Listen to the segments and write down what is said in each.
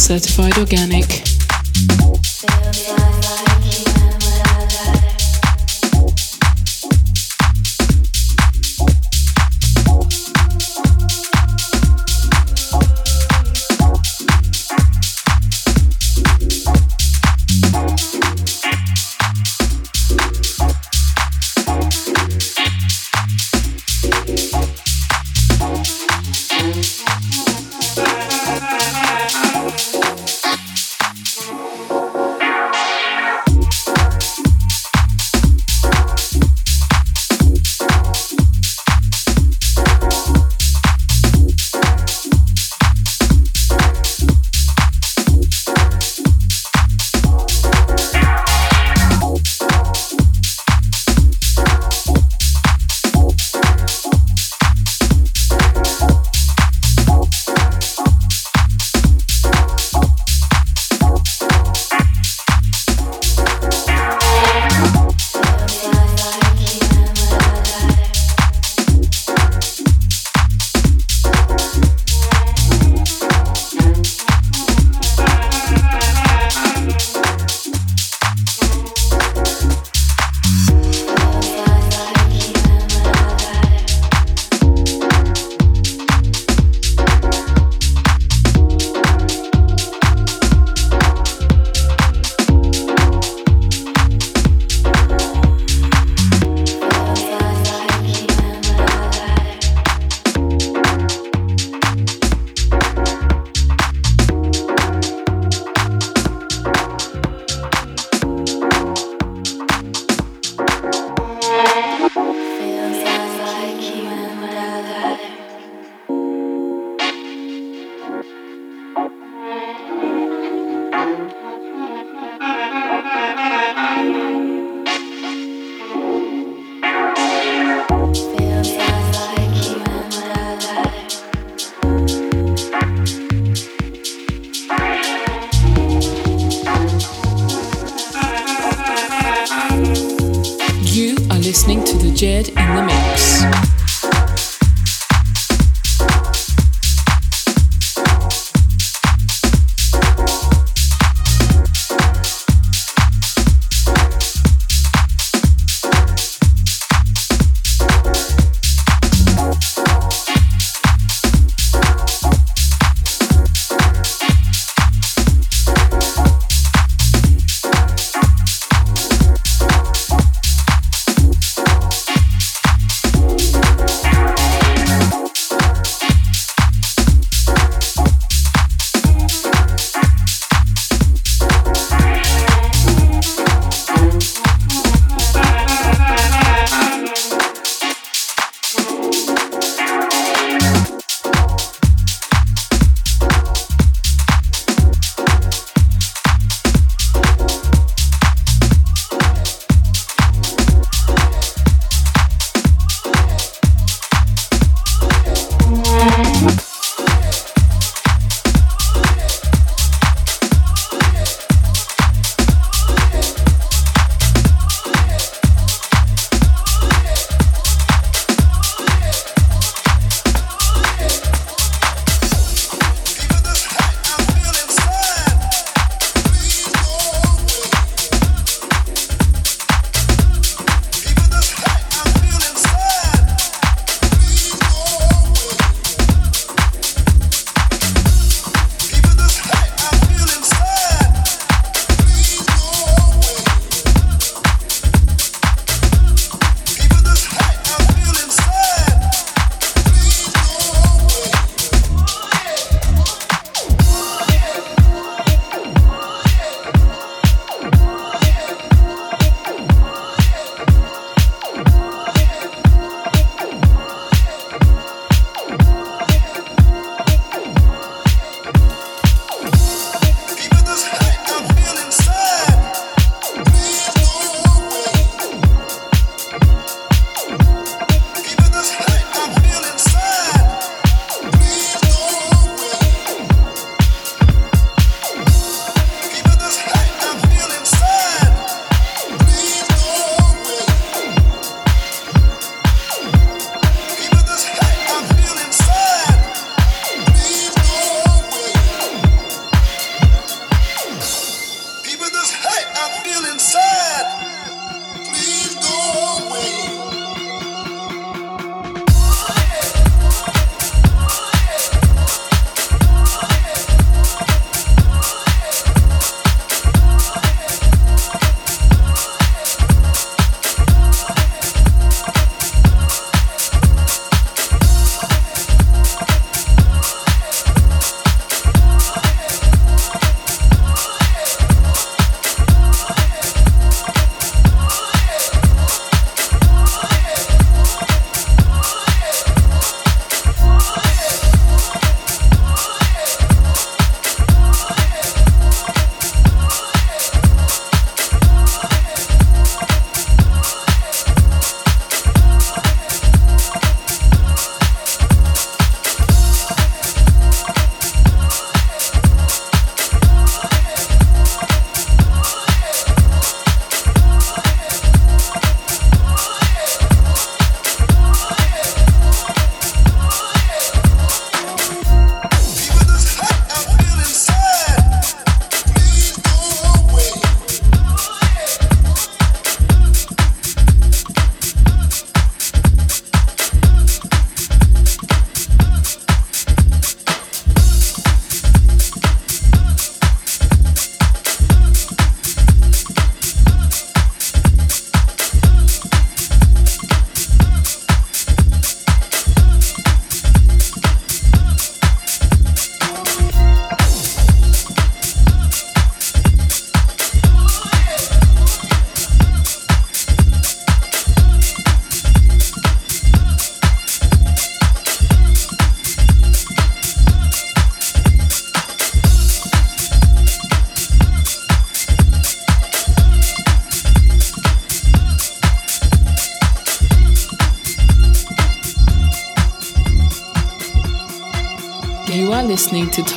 certified organic.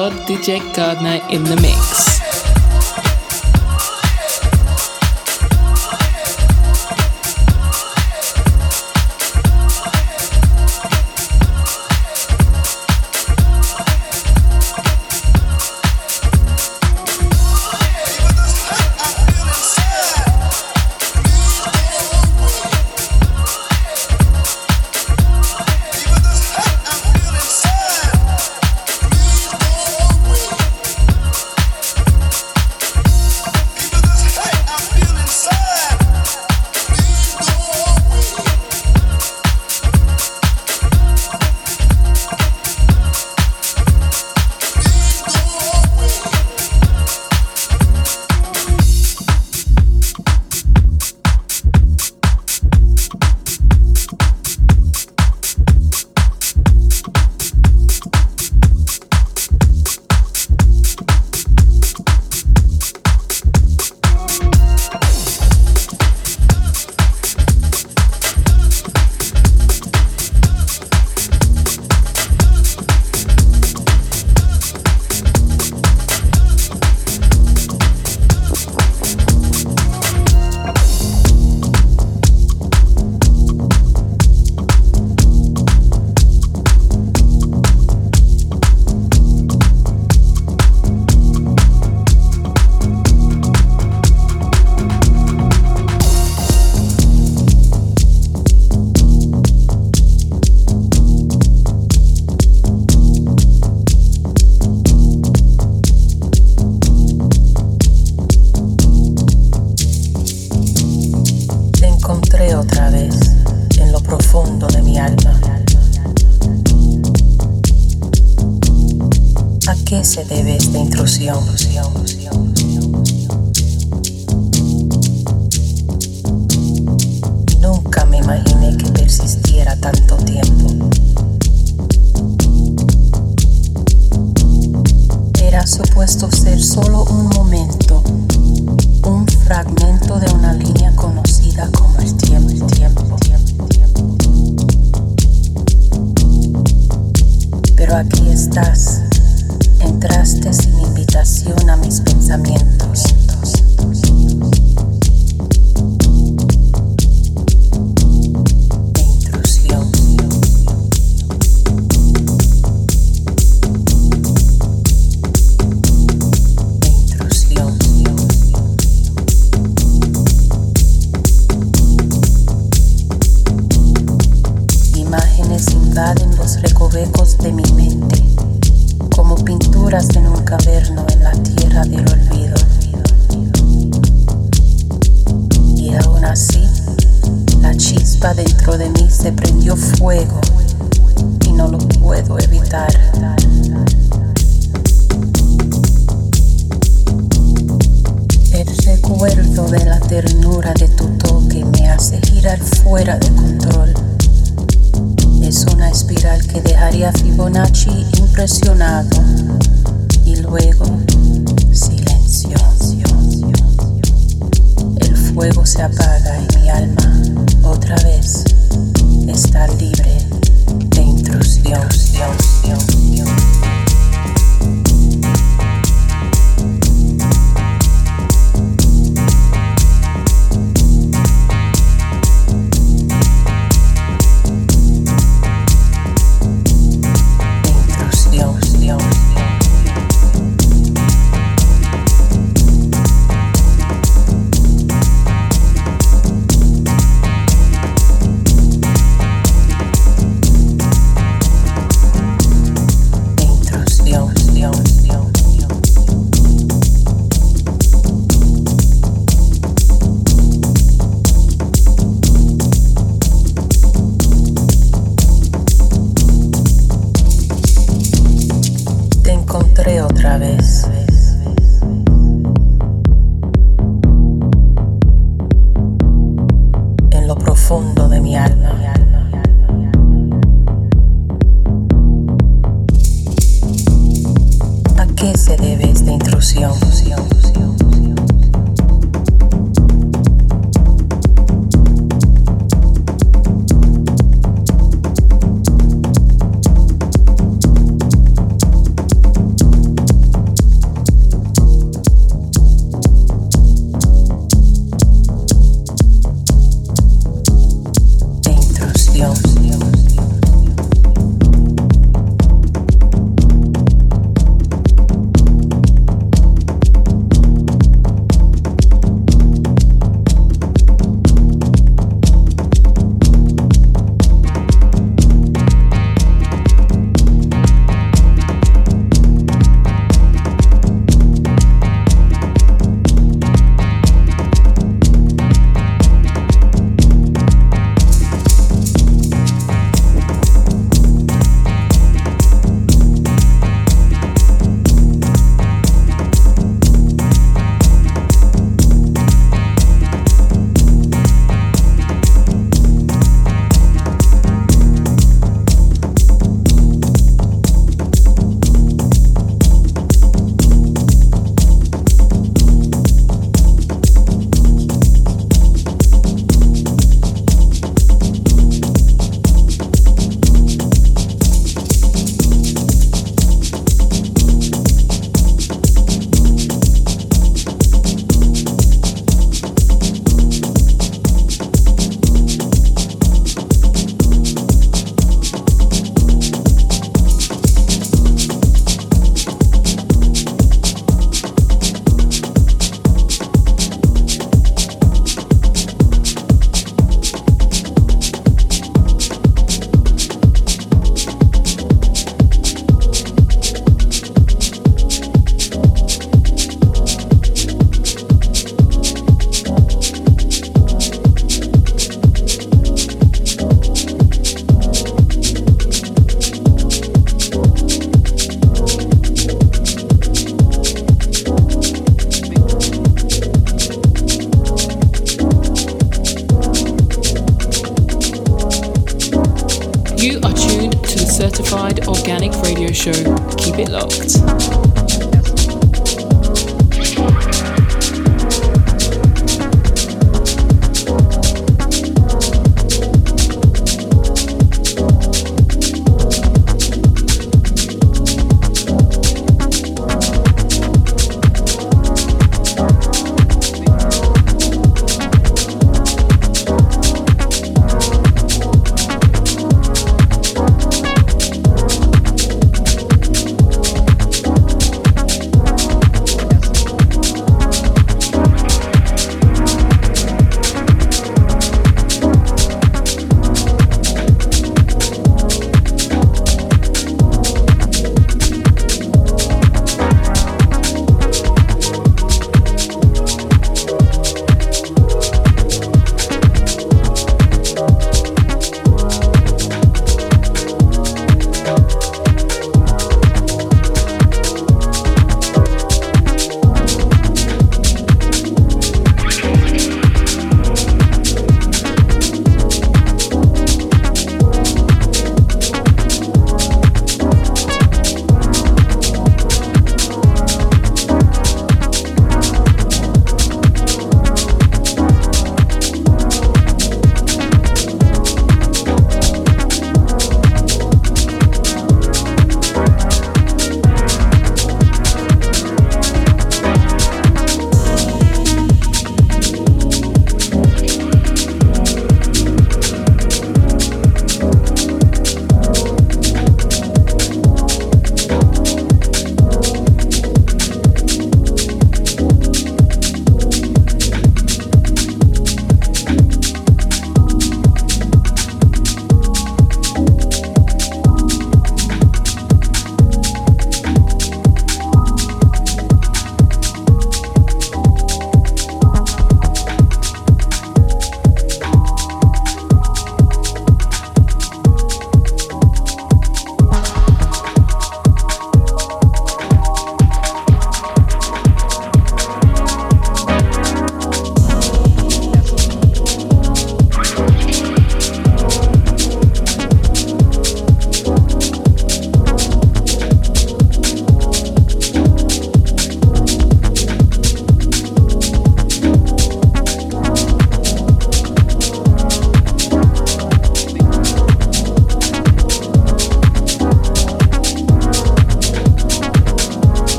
Todd DJ Gardner in the de esta intrusión. Nunca me imaginé que persistiera tanto tiempo. Era supuesto ser solo un momento, un fragmento de una línea conocida como el tiempo. tiempo, tiempo, tiempo. Pero aquí estás.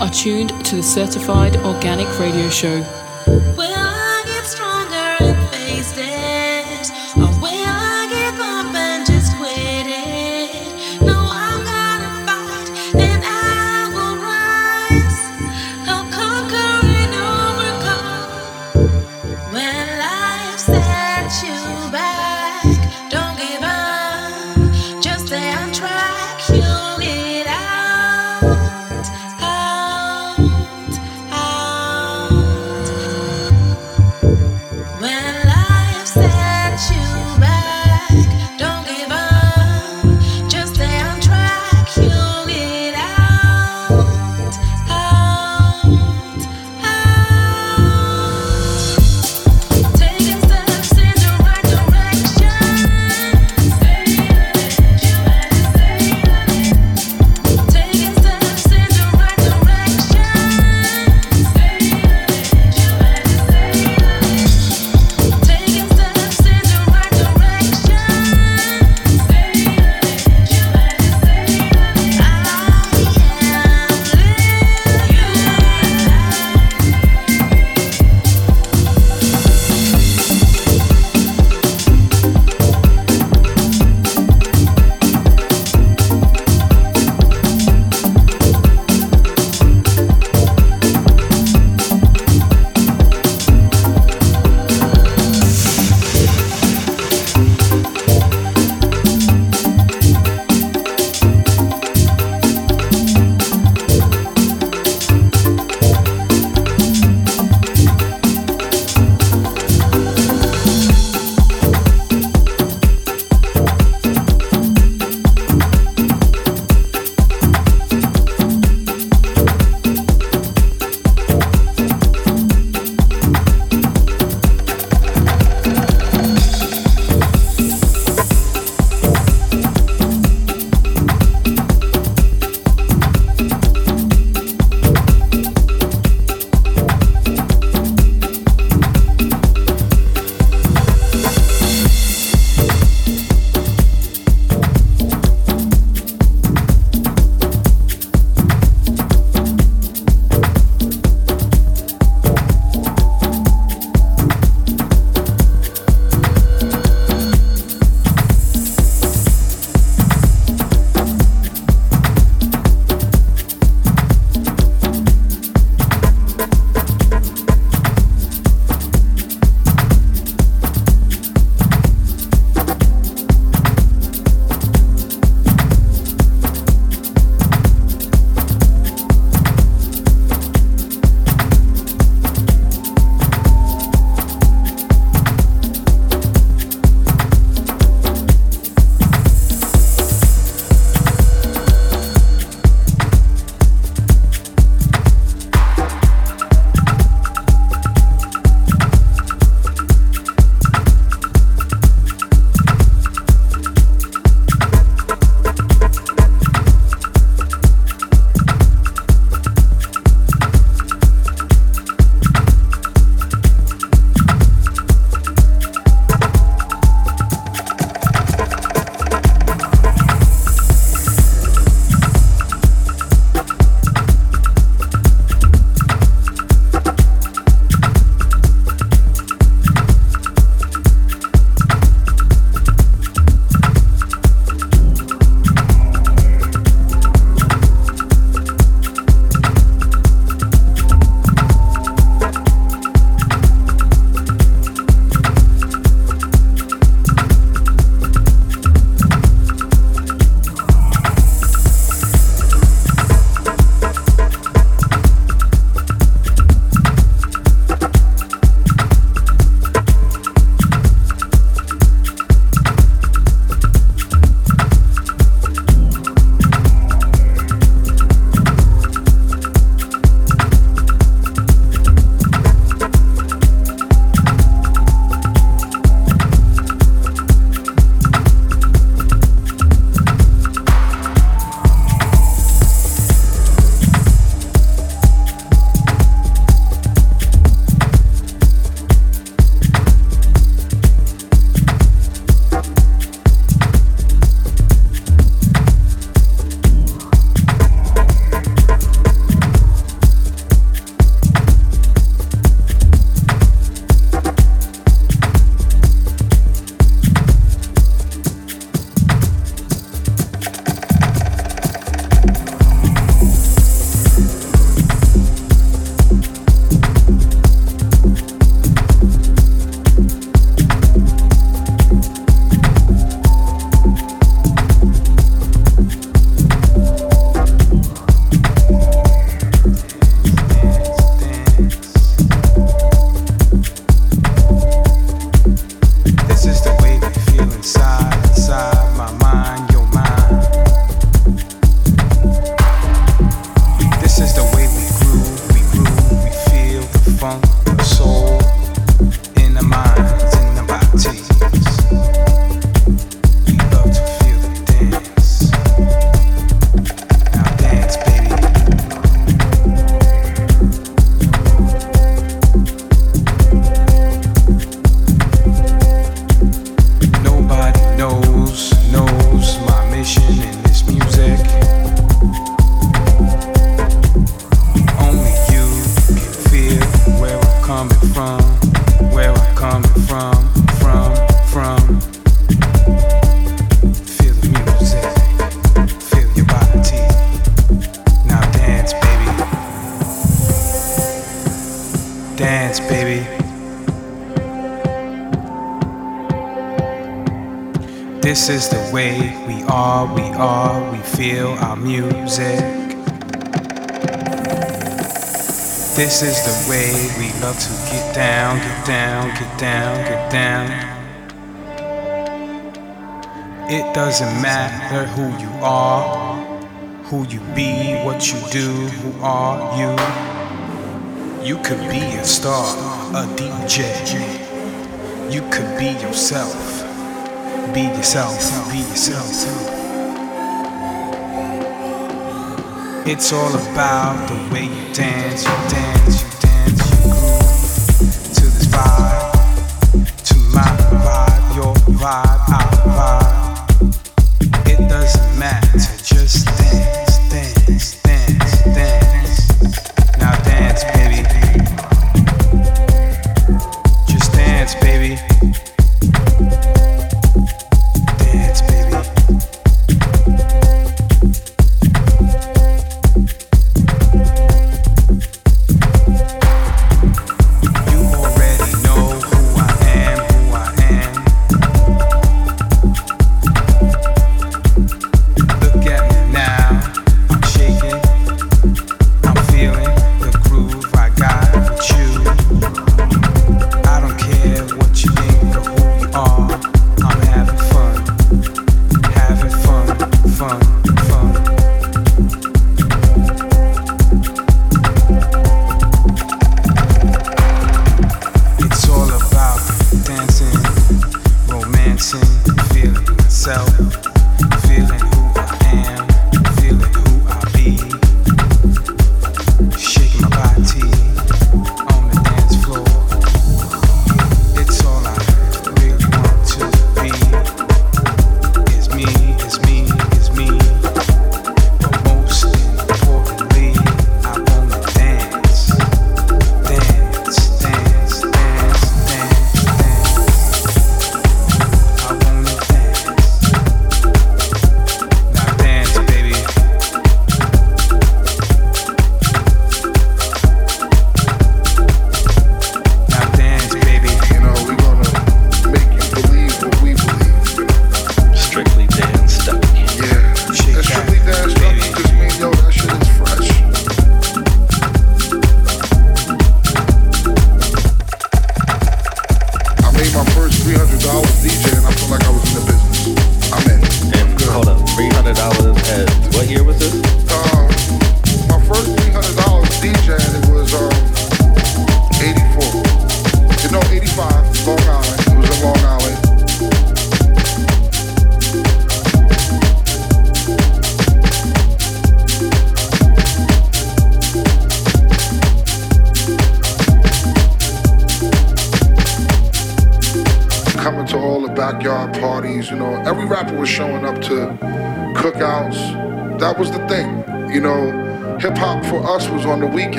Are tuned to the Certified Organic Radio Show. This is the way we love to get down, get down, get down, get down. It doesn't matter who you are, who you be, what you do, who are you. You could be a star, a DJ. You could be yourself. Be yourself, be yourself. It's all about the way you dance.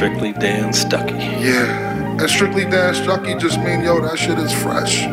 Strictly Dan Stucky. Yeah. And Strictly Dan Stucky just mean, yo, that shit is fresh.